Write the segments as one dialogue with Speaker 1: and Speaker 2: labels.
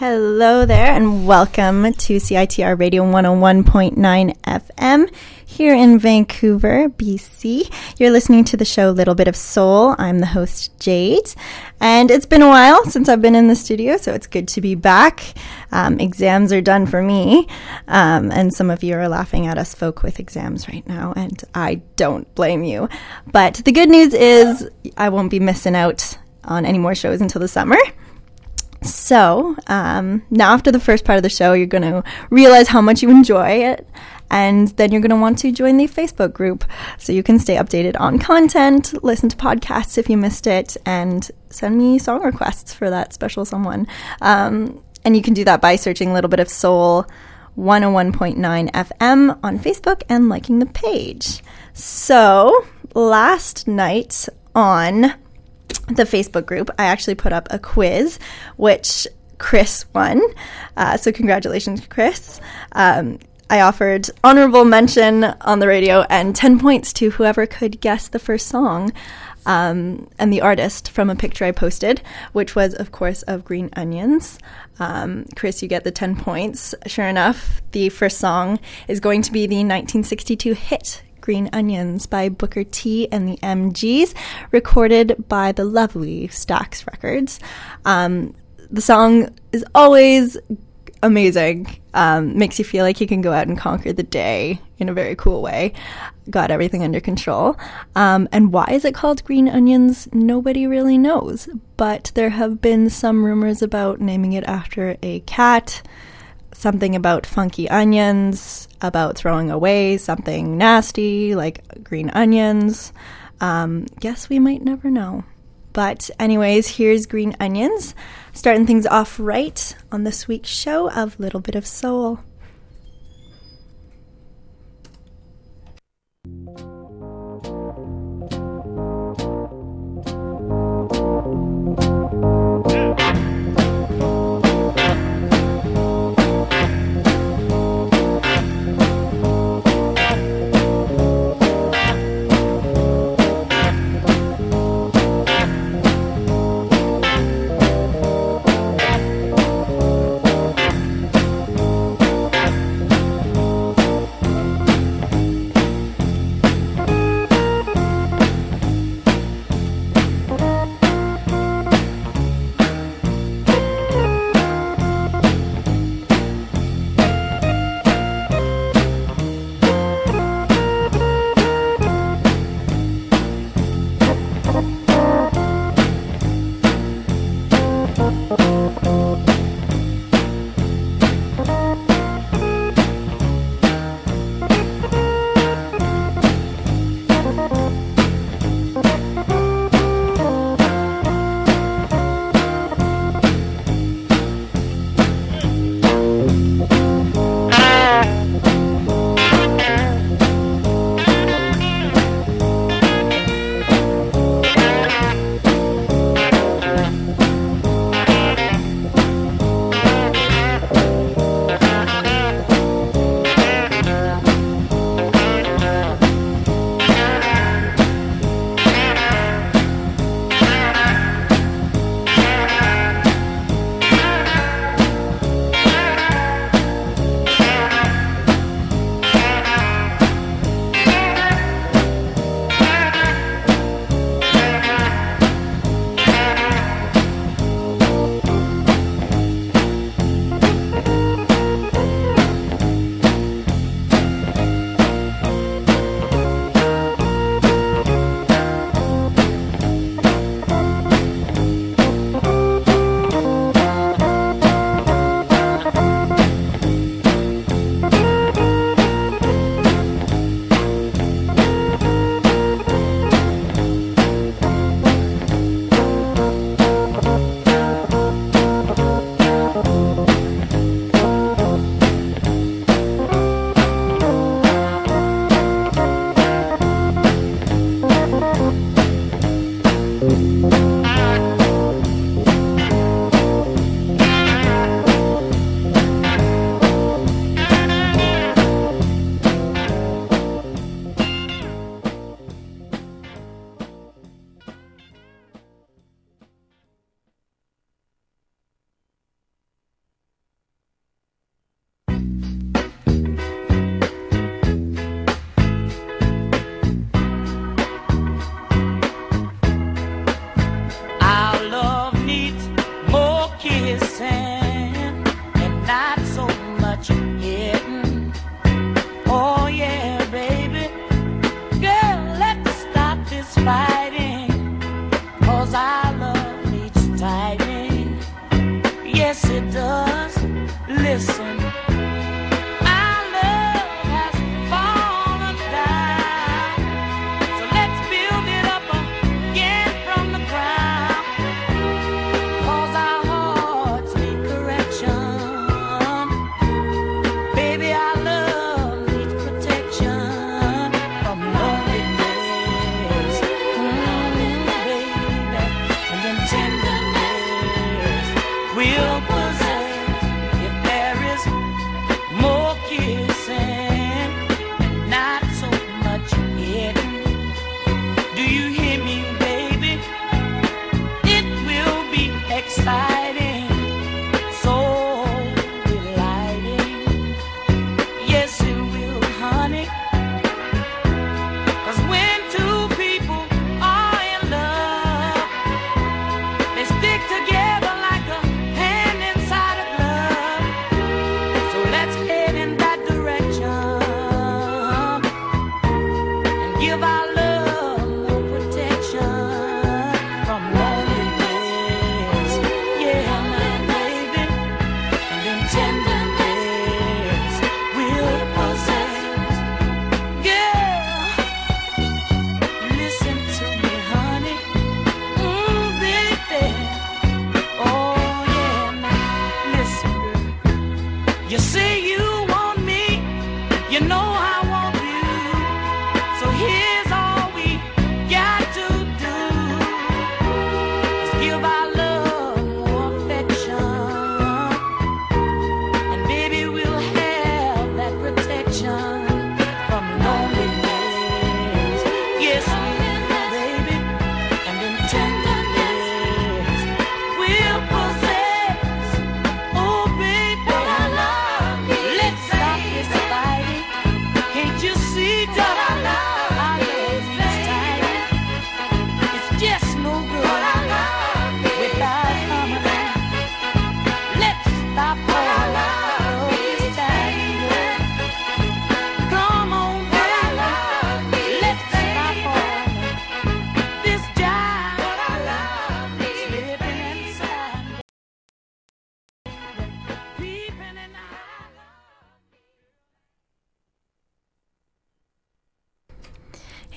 Speaker 1: Hello there, and welcome to CITR Radio 101.9 FM here in Vancouver, BC. You're listening to the show Little Bit of Soul. I'm the host, Jade, and it's been a while since I've been in the studio, so it's good to be back. Um, exams are done for me, um, and some of you are laughing at us folk with exams right now, and I don't blame you. But the good news is I won't be missing out on any more shows until the summer. So, um, now after the first part of the show, you're going to realize how much you enjoy it. And then you're going to want to join the Facebook group so you can stay updated on content, listen to podcasts if you missed it, and send me song requests for that special someone. Um, and you can do that by searching a little bit of soul 101.9 FM on Facebook and liking the page. So, last night on the Facebook group, I actually put up a quiz, which Chris won. Uh, so, congratulations, Chris. Um, I offered honorable mention on the radio and 10 points to whoever could guess the first song um, and the artist from a picture I posted, which was, of course, of Green Onions. Um, Chris, you get the 10 points. Sure enough, the first song is going to be the 1962 hit Green Onions by Booker T and the MGs, recorded by the lovely Stax Records. Um, the song is always amazing. Um, makes you feel like you can go out and conquer the day in a very cool way. Got everything under control. Um, and why is it called Green Onions? Nobody really knows. But there have been some rumors about naming it after a cat something about funky onions, about throwing away something nasty like green onions. Um, guess we might never know. But, anyways, here's Green Onions, starting things off right on this week's show of Little Bit of Soul.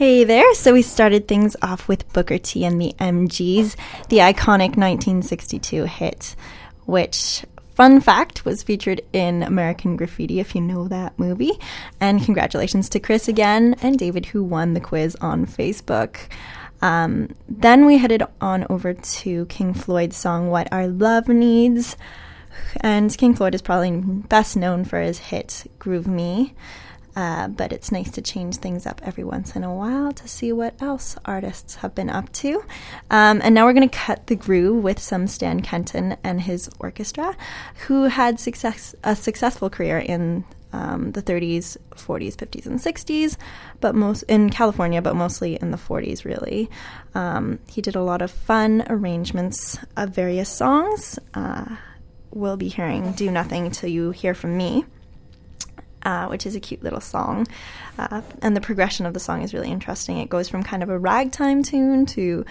Speaker 1: Hey there. So we started things off with Booker T and the MGs, the iconic 1962 hit, which, fun fact, was featured in American Graffiti, if you know that movie. And congratulations to Chris again and David, who won the quiz on Facebook. Um, then we headed on over to King Floyd's song What Our Love Needs. And King Floyd is probably best known for his hit Groove Me. Uh, but it's nice to change things up every once in a while to see what else artists have been up to. Um, and now we're going to cut the groove with some Stan Kenton and his orchestra, who had success a successful career in um, the 30s, 40s, 50s, and 60s, but most in California, but mostly in the 40s, really. Um, he did a lot of fun arrangements of various songs. Uh, we'll be hearing Do Nothing Till You Hear From Me uh, which is a cute little song. Uh, and the progression of the song is really interesting. It goes from kind of a ragtime tune to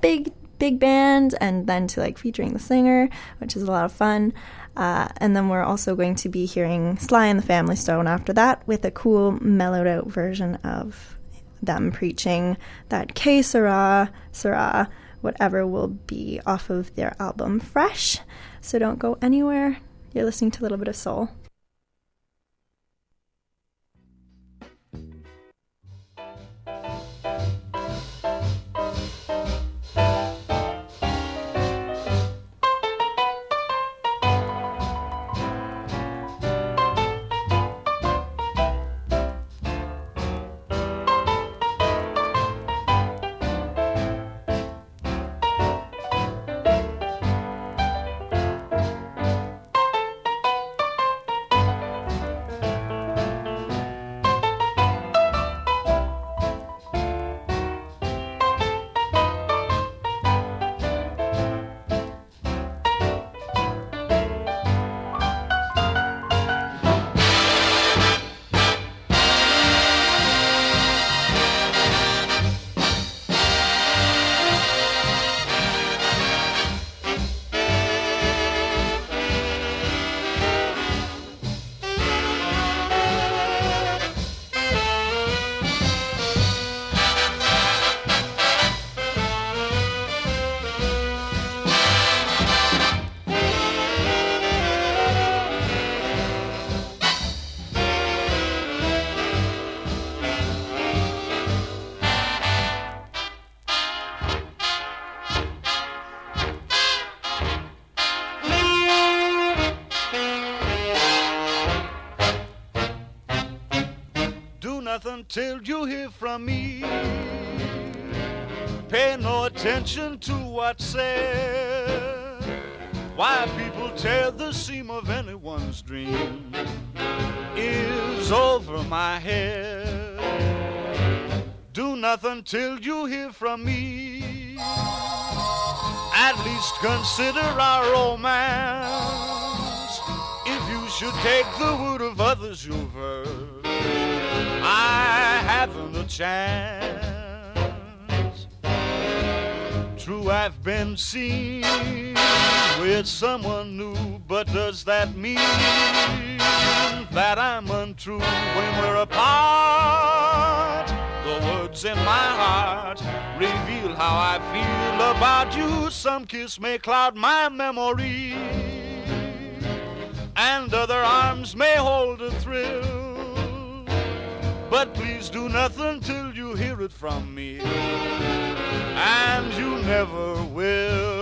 Speaker 1: big, big band, and then to like featuring the singer, which is a lot of fun. Uh, and then we're also going to be hearing Sly and the Family Stone after that with a cool, mellowed out version of them preaching that Que Sera, Sera, whatever will be off of their album Fresh. So don't go anywhere. You're listening to a little bit of soul.
Speaker 2: Till you hear from me. Pay no attention to what's said. Why people tear the seam of anyone's dream is over my head. Do nothing till you hear from me. At least consider our romance. If you should take the word of others you've heard, I haven't a chance. True, I've been seen with someone new, but does that mean that I'm untrue when we're apart? The words in my heart reveal how I feel about you. Some kiss may cloud my memory, and other arms may hold a thrill. But please do nothing till you hear it from me and you never will.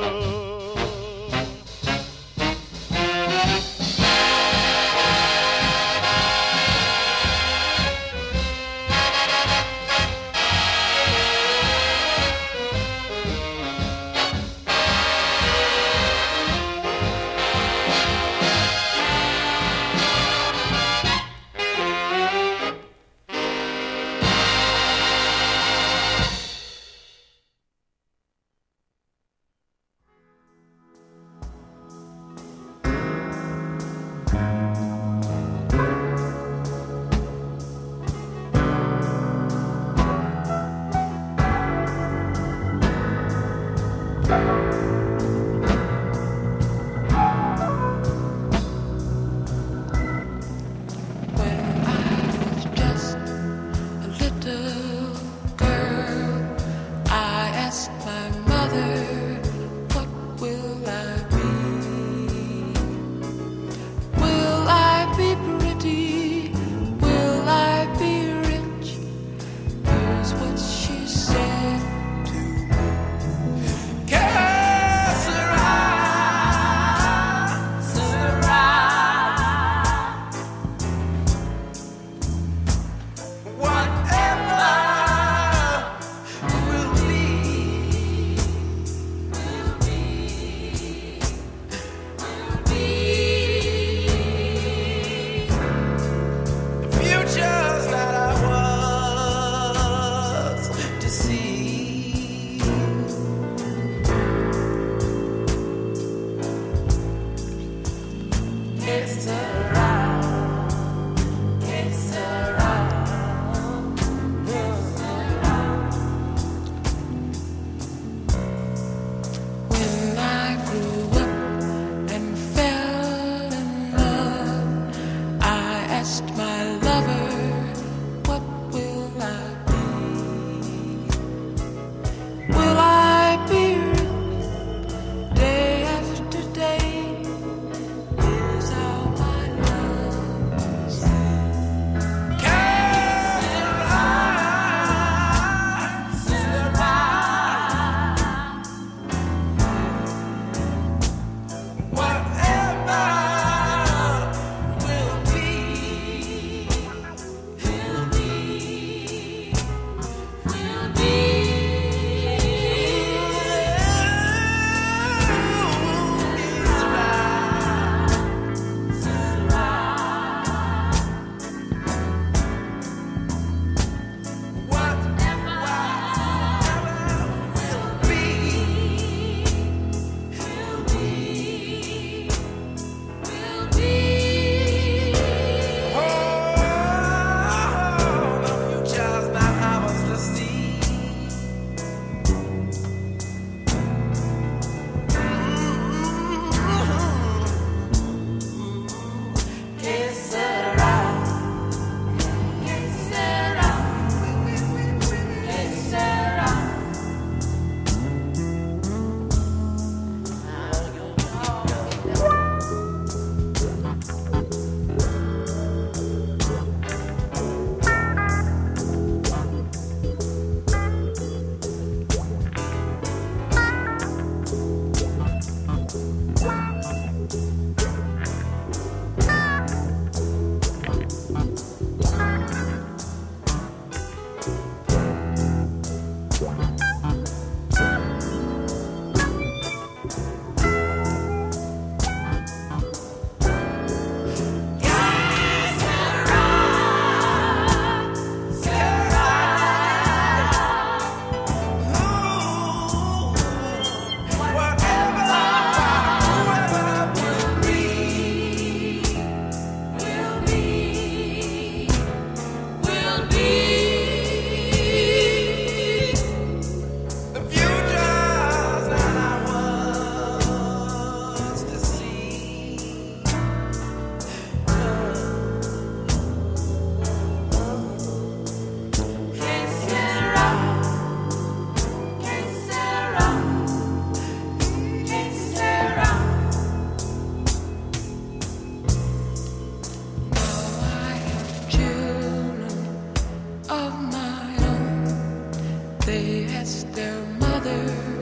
Speaker 1: they asked their mother.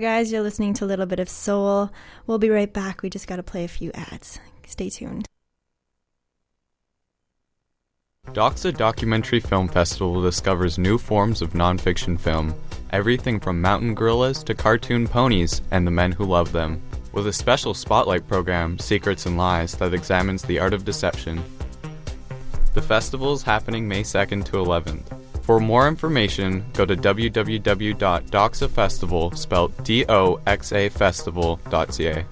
Speaker 1: There, guys. You're listening to a little bit of soul. We'll be right back. We just got to play a few ads. Stay tuned.
Speaker 3: Doxa Documentary Film Festival discovers new forms of nonfiction film, everything from mountain gorillas to cartoon ponies and the men who love them, with a special spotlight program, Secrets and Lies, that examines the art of deception. The festival is happening May 2nd to 11th. For more information, go to www.doxafestival, spelled D-O-X-A festival.ca.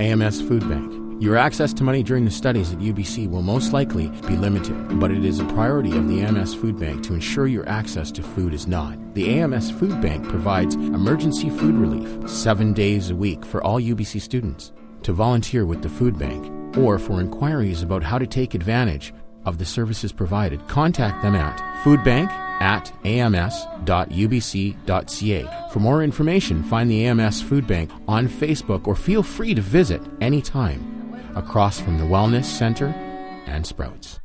Speaker 4: AMS Food Bank. Your access to money during the studies at UBC will most likely be limited, but it is a priority of the AMS Food Bank to ensure your access to food is not. The AMS Food Bank provides emergency food relief seven days a week for all UBC students. To volunteer with the food bank or for inquiries about how to take advantage of the services provided, contact them at foodbank at ams.ubc.ca. For more information, find the AMS Food Bank on Facebook or feel free to visit anytime across from the Wellness Center and Sprouts.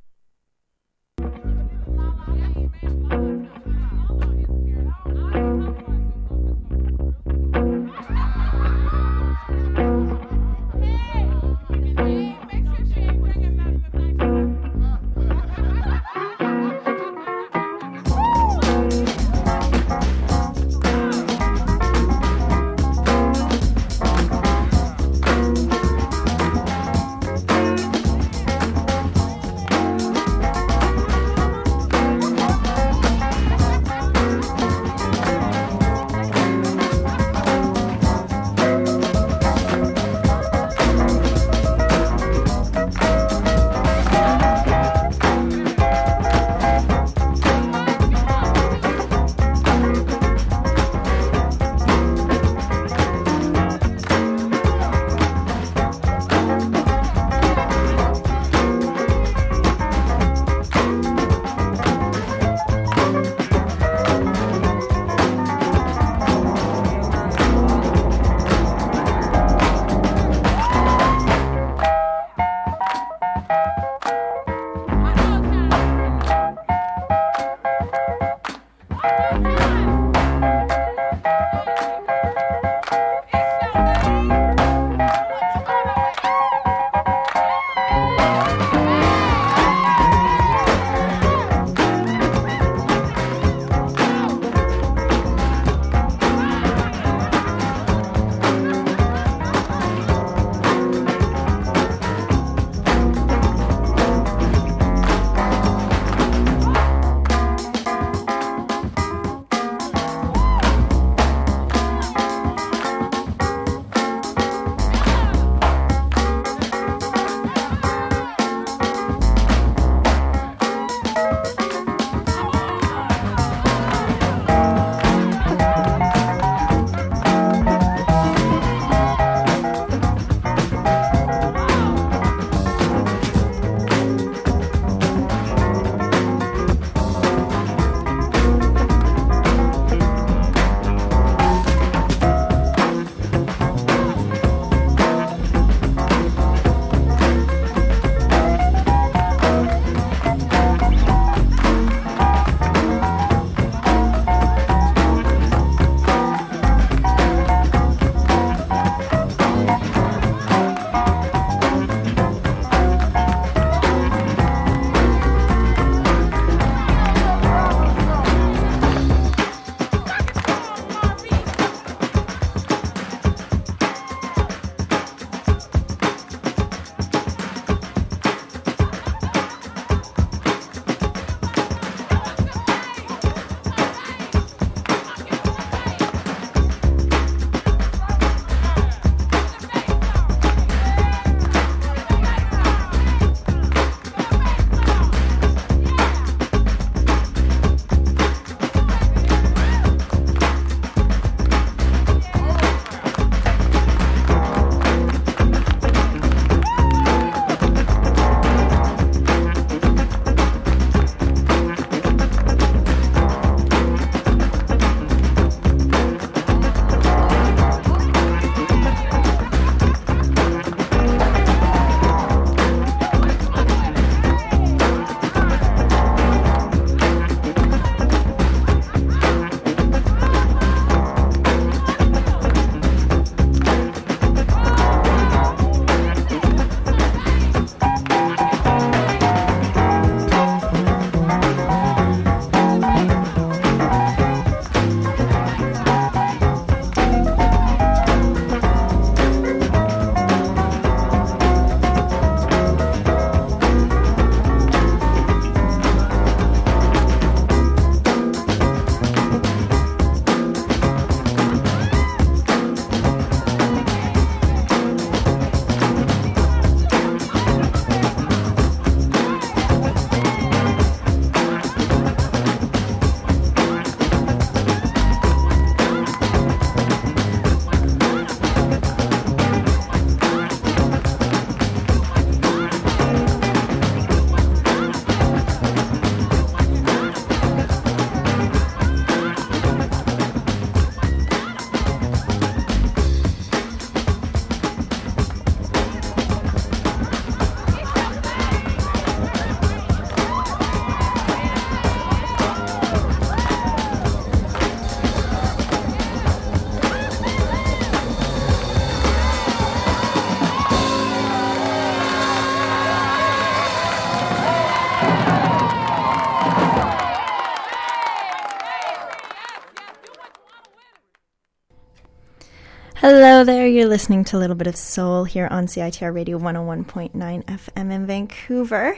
Speaker 1: Hello there. You're listening to a little bit of soul here on CITR Radio 101.9 FM in Vancouver.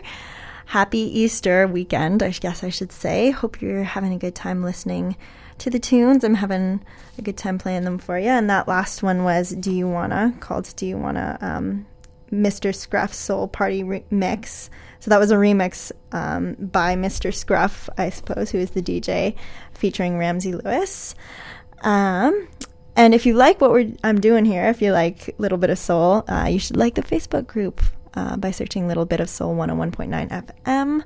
Speaker 1: Happy Easter weekend, I guess I should say. Hope you're having a good time listening to the tunes. I'm having a good time playing them for you. And that last one was Do You Wanna, called Do You Wanna, um, Mr. Scruff Soul Party Remix. So that was a remix um, by Mr. Scruff, I suppose, who is the DJ, featuring Ramsey Lewis. Um, and if you like what we're, I'm doing here, if you like Little Bit of Soul, uh, you should like the Facebook group uh, by searching Little Bit of Soul 101.9 FM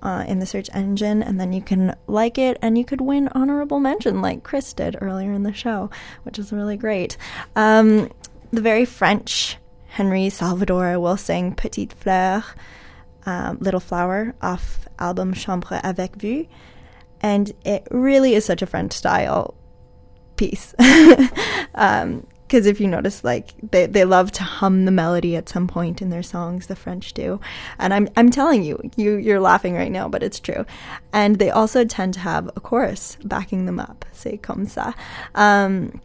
Speaker 1: uh, in the search engine, and then you can like it and you could win honorable mention like Chris did earlier in the show, which is really great. Um, the very French Henri Salvador will sing Petite Fleur, um, Little Flower, off album Chambre avec Vue. And it really is such a French style piece. um, because if you notice like they, they love to hum the melody at some point in their songs the french do. And i'm i'm telling you you you're laughing right now but it's true. And they also tend to have a chorus backing them up say comme ça. Um,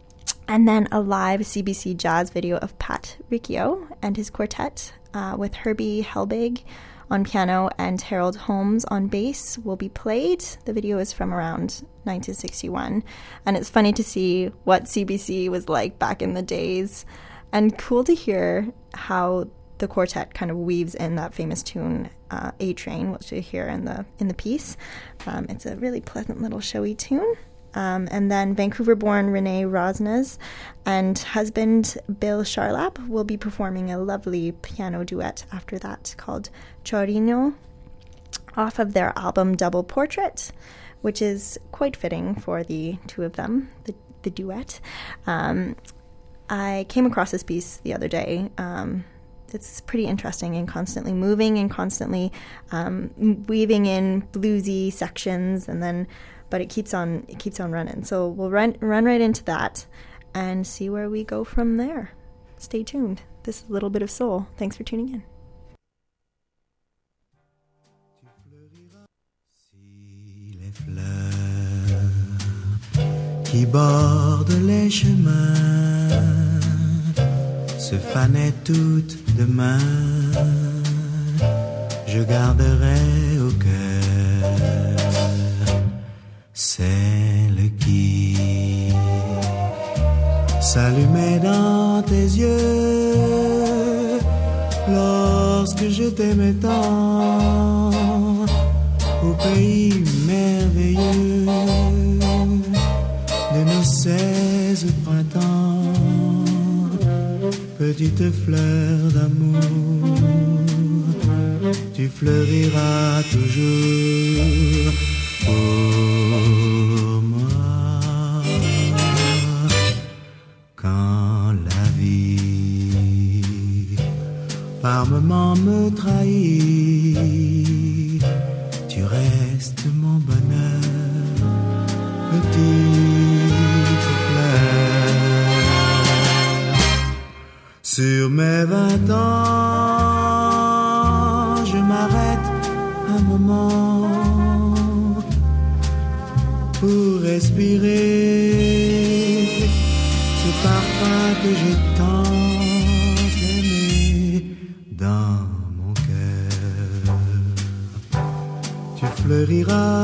Speaker 1: and then a live cbc jazz video of pat riccio and his quartet uh, with herbie helbig on piano and Harold Holmes on bass will be played. The video is from around 1961, and it's funny to see what CBC was like back in the days, and cool to hear how the quartet kind of weaves in that famous tune uh, "A Train," which you hear in the in the piece. Um, it's a really pleasant little showy tune. Um, and then Vancouver born Renee Rosnes and husband Bill Charlap will be performing a lovely piano duet after that called Chorino off of their album Double Portrait, which is quite fitting for the two of them, the, the duet. Um, I came across this piece the other day. Um, it's pretty interesting and constantly moving and constantly um, weaving in bluesy sections and then but it keeps on it keeps on running. So we'll run run right into that and see where we go from there. Stay tuned. This is a little bit of soul. Thanks for tuning in.
Speaker 5: qui les chemins se toutes demain, je garderai au cœur celle qui s'allumait dans tes yeux lorsque je t'aimais tant au pays merveilleux de nos seize printemps, petite fleur d'amour, tu fleuriras toujours. Pour me trahit, tu restes mon bonheur, petite fleur. Sur mes vingt ans, je m'arrête un moment pour respirer
Speaker 6: respirar.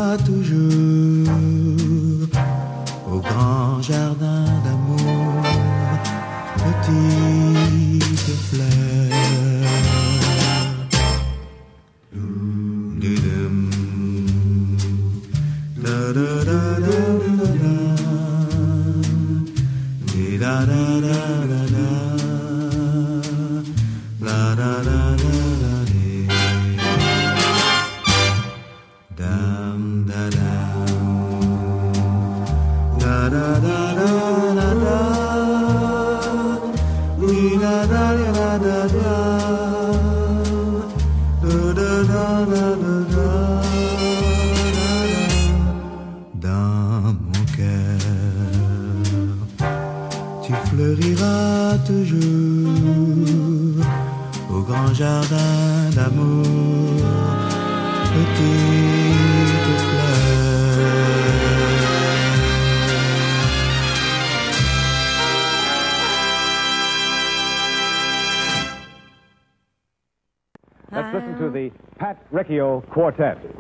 Speaker 6: Quartet.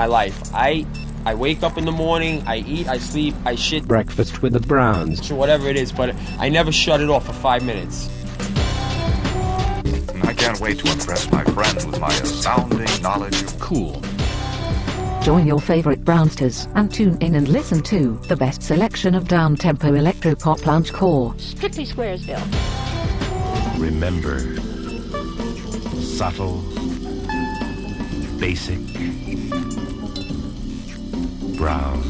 Speaker 7: My life. I I wake up in the morning, I eat, I sleep, I shit,
Speaker 8: Breakfast with the Browns.
Speaker 7: or whatever it is, but I never shut it off for five minutes.
Speaker 9: I can't wait to impress my friends with my astounding knowledge of
Speaker 8: Cool.
Speaker 10: Join your favorite Brownsters and tune in and listen to the best selection of down-tempo electro-pop lounge core.
Speaker 11: Strictly Squaresville.
Speaker 12: Remember, subtle, basic, brown.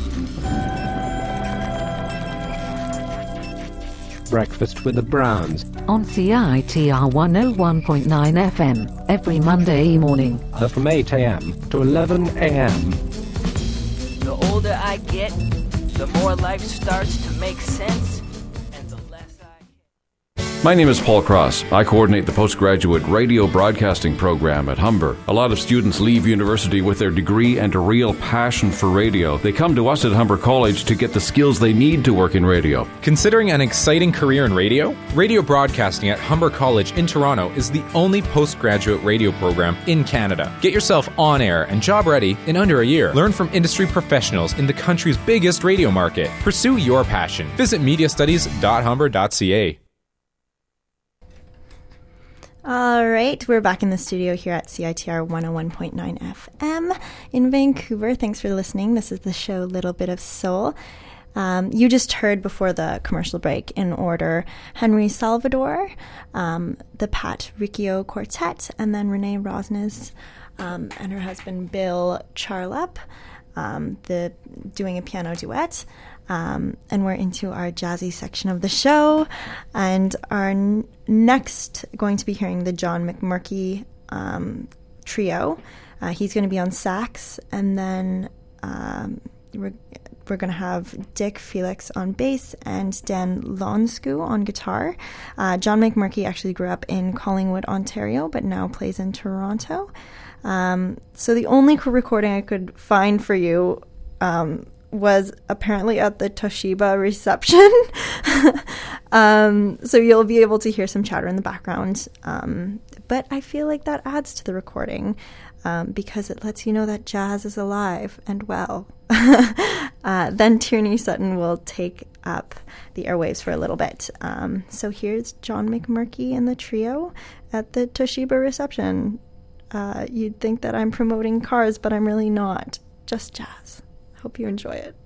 Speaker 8: Breakfast with the Browns.
Speaker 10: On CITR 101.9 FM every Monday morning.
Speaker 8: Uh, from 8 a.m. to 11 a.m.
Speaker 13: The older I get, the more life starts to make sense,
Speaker 14: My name is Paul Cross. I coordinate the postgraduate radio broadcasting program at Humber. A lot of students leave university with their degree and a real passion for radio. They come to us at Humber College to get the skills they need to work in radio.
Speaker 15: Considering an exciting career in radio, radio broadcasting at Humber College in Toronto is the only postgraduate radio program in Canada. Get yourself on air and job ready in under a year. Learn from industry professionals in the country's biggest radio market. Pursue your passion. Visit mediastudies.humber.ca.
Speaker 1: All right, we're back in the studio here at CITR 101.9 FM in Vancouver. Thanks for listening. This is the show Little Bit of Soul. Um, you just heard before the commercial break in order Henri Salvador, um, the Pat Riccio Quartet, and then Renee Rosnes um, and her husband Bill Charlap, um, the doing a piano duet. Um, and we're into our jazzy section of the show. And our n- next, going to be hearing the John MacMurchy um, trio. Uh, he's going to be on sax, and then um, we're, we're going to have Dick Felix on bass and Dan Lonsku on guitar. Uh, John MacMurchy actually grew up in Collingwood, Ontario, but now plays in Toronto. Um, so the only recording I could find for you um, was apparently at the Toshiba reception. um, so you'll be able to hear some chatter in the background. Um, but I feel like that adds to the recording um, because it lets you know that jazz is alive and well. uh, then Tierney Sutton will take up the airwaves for a little bit. Um, so here's John MacMurchy and the trio at the Toshiba reception. Uh, you'd think that I'm promoting cars, but I'm really not. Just jazz. Hope you enjoy it.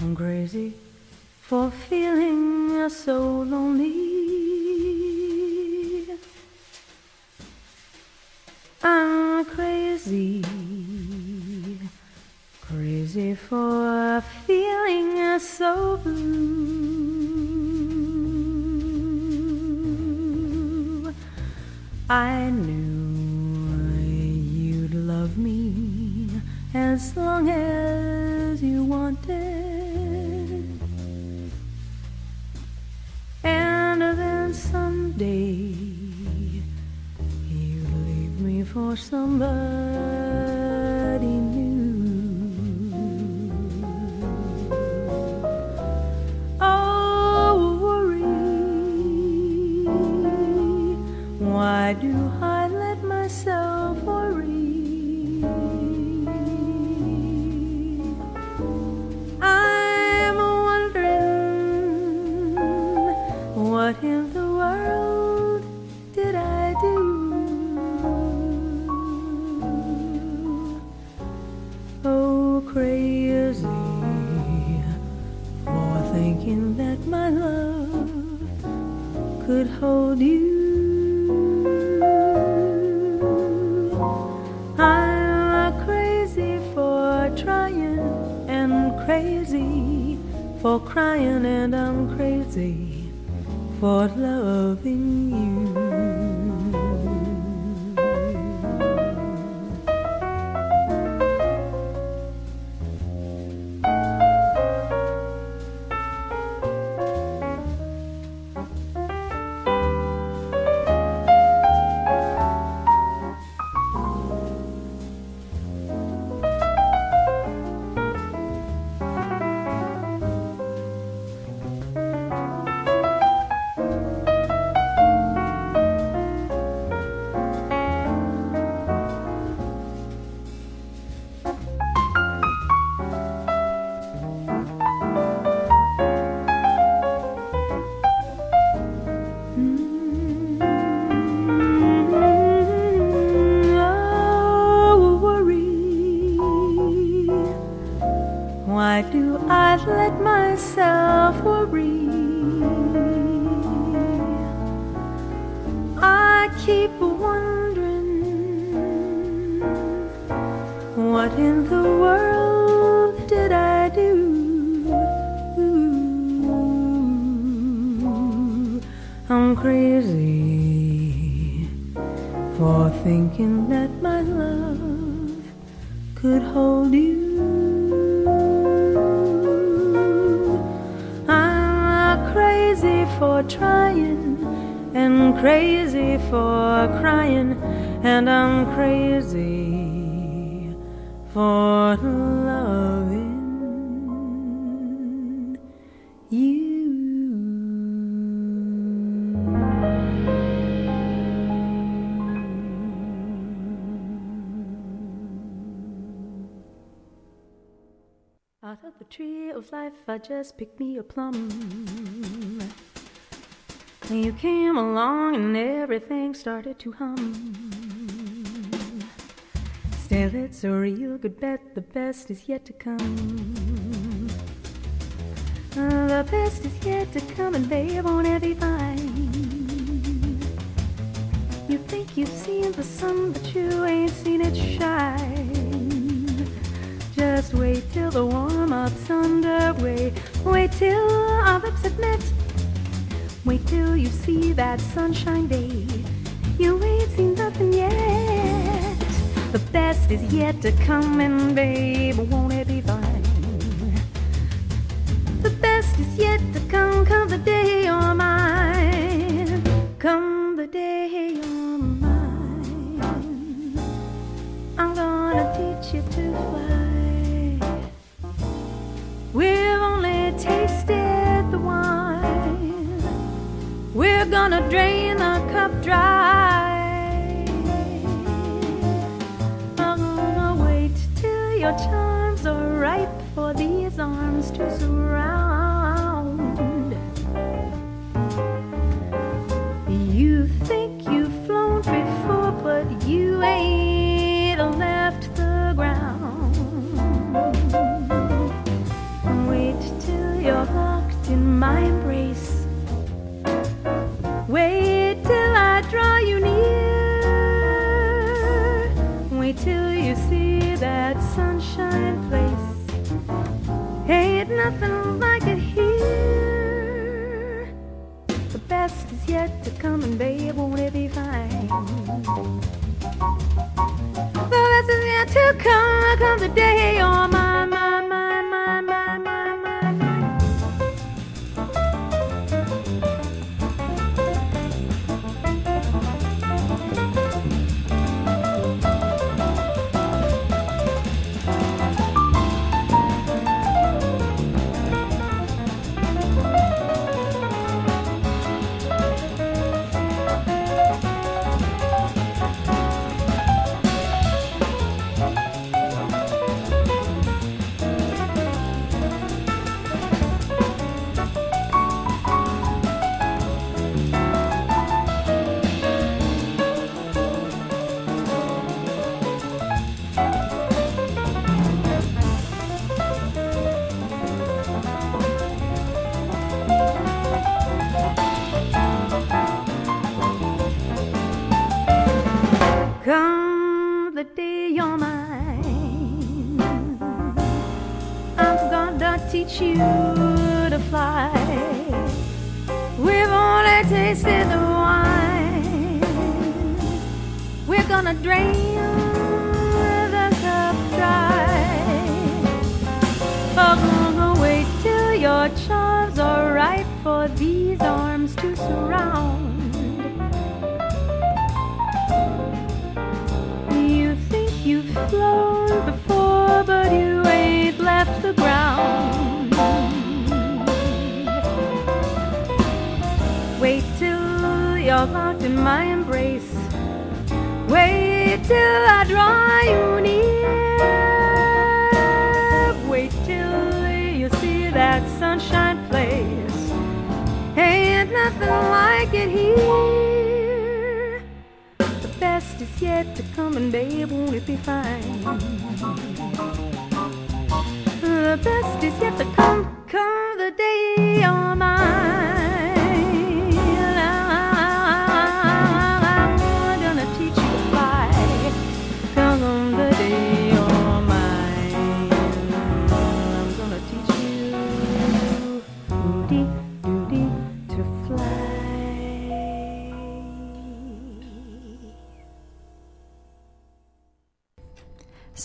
Speaker 11: I'm crazy for feeling so lonely. I'm crazy, crazy for feeling so blue. I knew you'd love me as long as somebody crying, and I'm crazy for loving you. If I just pick me a plum. You came along and everything started to hum. Still, it's a real good bet the best is yet to come. The best is yet to come, and babe, won't ever be fine? You think you've seen the sun, but you ain't seen it shine. Just wait till the warm-up's underway. Wait till our lips admit. Wait till you see that sunshine day. You ain't seen nothing yet. The best is yet to come, and babe, won't it be fine? The best is yet to come. Come the day, you're mine. gonna drain the cup dry. day.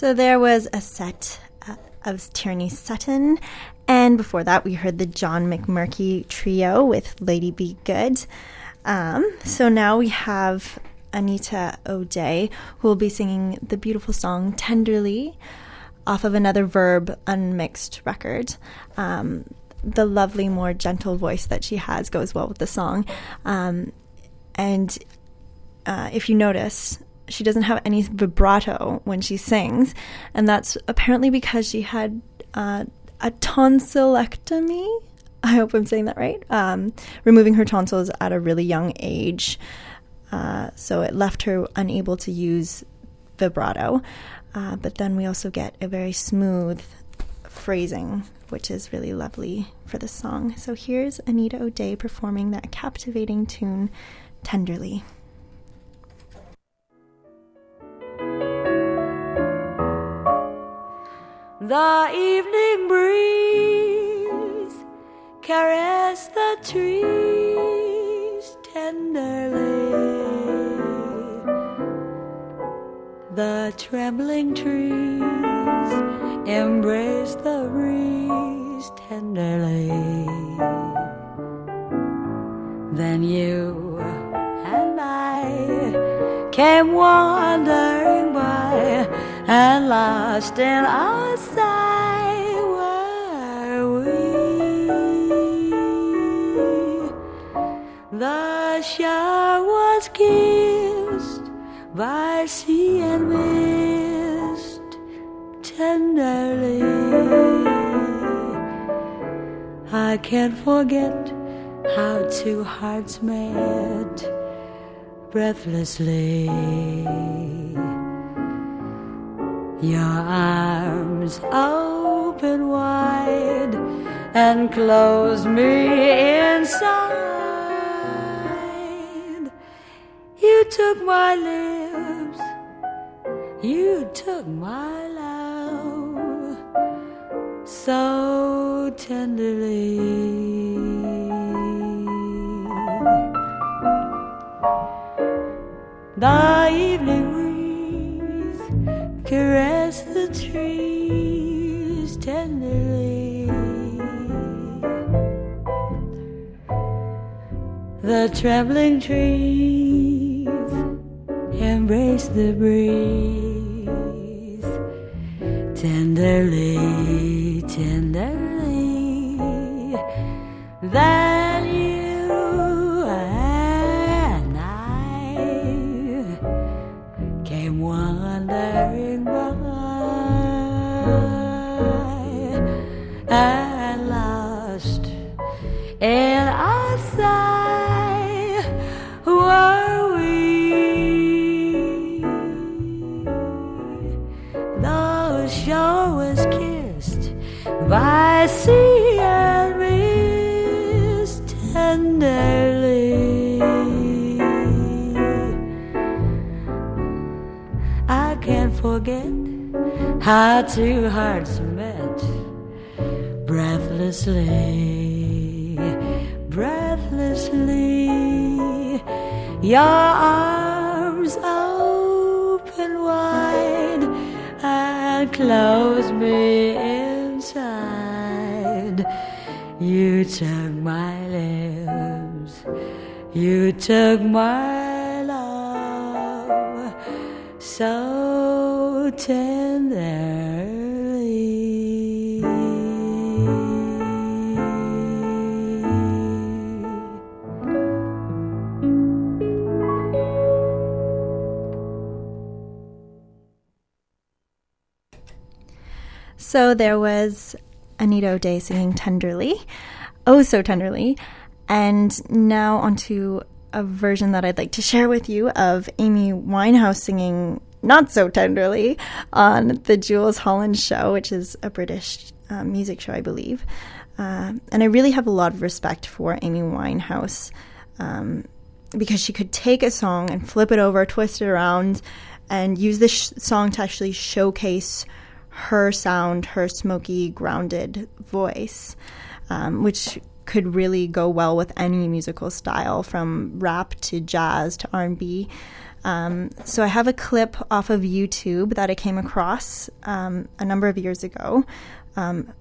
Speaker 1: So there was a set uh, of Tierney Sutton, and before that, we heard the John MacMurchy trio with Lady Be Good. Um, so now we have Anita O'Day, who will be singing the beautiful song Tenderly off of another Verve Unmixed record. Um, the lovely, more gentle voice that she has goes well with the song. Um, and uh, if you notice, she doesn't have any vibrato when she sings, and that's apparently because she had uh, a tonsillectomy. I hope I'm saying that right. Um, removing her tonsils at a really young age, uh, so it left her unable to use vibrato. Uh, but then we also get a very smooth phrasing, which is really lovely for the song. So here's Anita O'Day performing that captivating tune tenderly.
Speaker 16: The evening breeze caress the trees tenderly. The trembling trees embrace the breeze tenderly. Then you and I came wandering by and lost in our sight were we. The shore was kissed by sea and mist tenderly. I can't forget how two hearts met breathlessly. Your arms open wide and close me inside. You took my lips, you took my love so tenderly. Breeze caress the trees tenderly. The trembling trees embrace the breeze tenderly, tenderly. Then forget how two hearts met breathlessly, breathlessly. Your arms open wide and close me inside. You took my lips, you took my love so tenderly.
Speaker 1: So there was Anita O'Day singing tenderly, oh so tenderly, and now onto a version that I'd like to share with you of Amy Winehouse singing not so tenderly on the Jools Holland Show, which is a British uh, music show, I believe. Uh, and I really have a lot of respect for Amy Winehouse um, because she could take a song and flip it over, twist it around, and use this sh- song to actually showcase her sound, her smoky, grounded voice, um, which could really go well with any musical style, from rap to jazz to R and B. Um, so I have a clip off of YouTube that I came across um, a number of years ago. Um,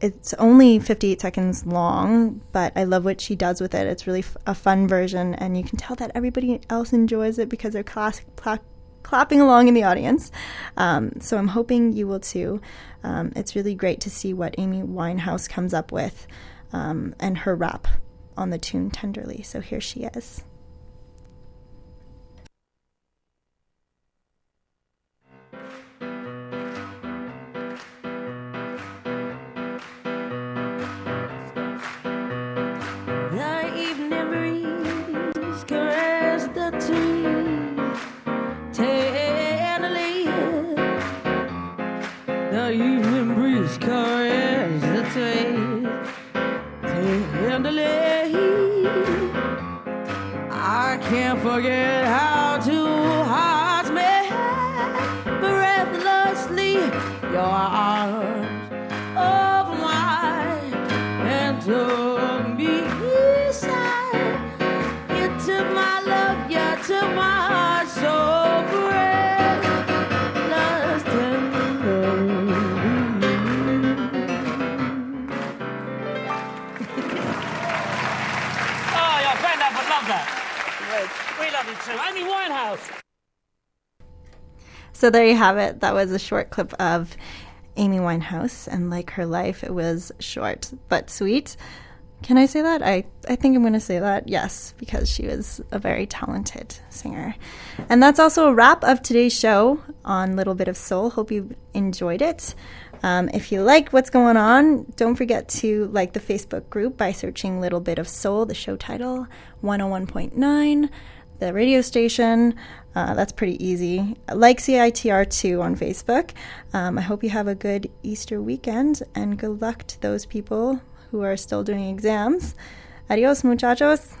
Speaker 1: it's only 58 seconds long, but I love what she does with it. It's really f- a fun version, and you can tell that everybody else enjoys it because they're class- cla- clapping along in the audience. Um, so I'm hoping you will too. Um, it's really great to see what Amy Winehouse comes up with um, and her rap on the tune Tenderly. So here she is. So there you have it. That was a short clip of Amy Winehouse, and like her life, it was short but sweet. Can I say that? I, I think I'm going to say that, yes, because she was a very talented singer. And that's also a wrap of today's show on Little Bit of Soul. Hope you enjoyed it. Um, if you like what's going on, don't forget to like the Facebook group by searching Little Bit of Soul, the show title, 101.9, the radio station. Uh, that's pretty easy. Like CITR2 on Facebook. Um, I hope you have a good Easter weekend and good luck to those people who are still doing exams. Adios, muchachos.